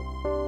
you